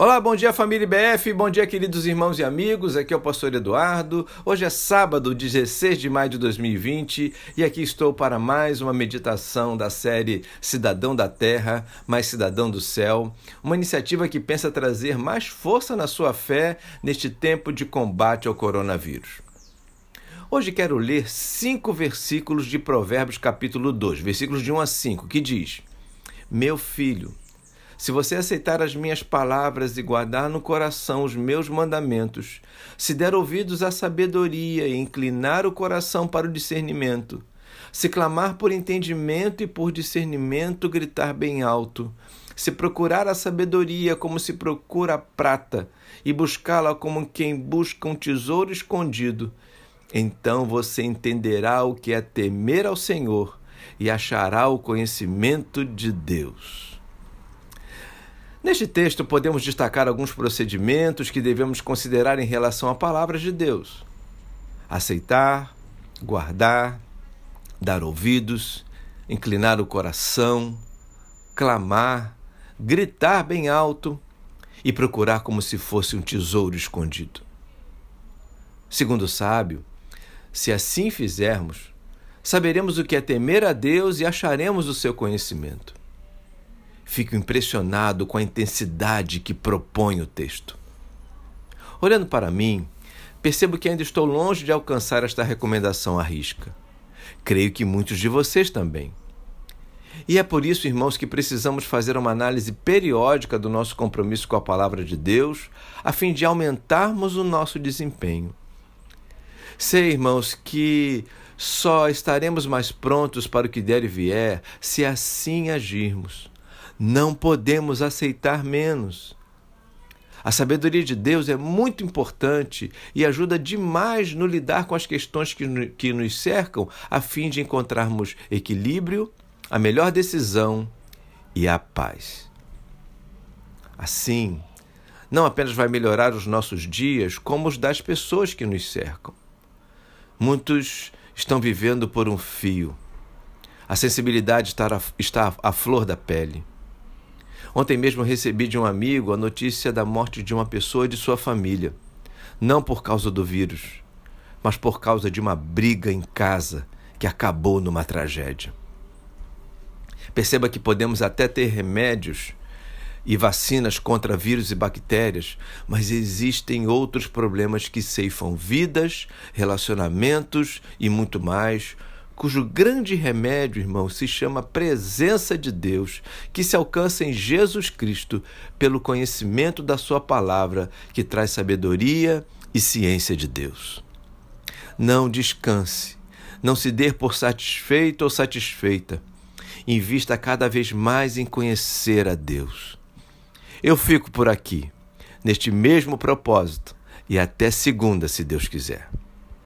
Olá, bom dia família IBF, bom dia queridos irmãos e amigos, aqui é o pastor Eduardo. Hoje é sábado, 16 de maio de 2020 e aqui estou para mais uma meditação da série Cidadão da Terra, mais Cidadão do Céu, uma iniciativa que pensa trazer mais força na sua fé neste tempo de combate ao coronavírus. Hoje quero ler cinco versículos de Provérbios capítulo 2, versículos de 1 a 5, que diz: Meu filho, se você aceitar as minhas palavras e guardar no coração os meus mandamentos, se der ouvidos à sabedoria e inclinar o coração para o discernimento, se clamar por entendimento e por discernimento gritar bem alto, se procurar a sabedoria como se procura a prata e buscá-la como quem busca um tesouro escondido, então você entenderá o que é temer ao Senhor e achará o conhecimento de Deus. Neste texto, podemos destacar alguns procedimentos que devemos considerar em relação à palavra de Deus: aceitar, guardar, dar ouvidos, inclinar o coração, clamar, gritar bem alto e procurar como se fosse um tesouro escondido. Segundo o sábio, se assim fizermos, saberemos o que é temer a Deus e acharemos o seu conhecimento. Fico impressionado com a intensidade que propõe o texto. Olhando para mim, percebo que ainda estou longe de alcançar esta recomendação à risca. Creio que muitos de vocês também. E é por isso, irmãos, que precisamos fazer uma análise periódica do nosso compromisso com a palavra de Deus, a fim de aumentarmos o nosso desempenho. Sei, irmãos, que só estaremos mais prontos para o que der e vier se assim agirmos. Não podemos aceitar menos. A sabedoria de Deus é muito importante e ajuda demais no lidar com as questões que, que nos cercam, a fim de encontrarmos equilíbrio, a melhor decisão e a paz. Assim, não apenas vai melhorar os nossos dias, como os das pessoas que nos cercam. Muitos estão vivendo por um fio. A sensibilidade está à flor da pele. Ontem mesmo recebi de um amigo a notícia da morte de uma pessoa de sua família. Não por causa do vírus, mas por causa de uma briga em casa que acabou numa tragédia. Perceba que podemos até ter remédios e vacinas contra vírus e bactérias, mas existem outros problemas que ceifam vidas, relacionamentos e muito mais, cujo grande remédio, irmão, se chama presença de Deus, que se alcança em Jesus Cristo pelo conhecimento da Sua palavra, que traz sabedoria e ciência de Deus. Não descanse, não se dê por satisfeito ou satisfeita. Invista cada vez mais em conhecer a Deus. Eu fico por aqui, neste mesmo propósito, e até segunda, se Deus quiser.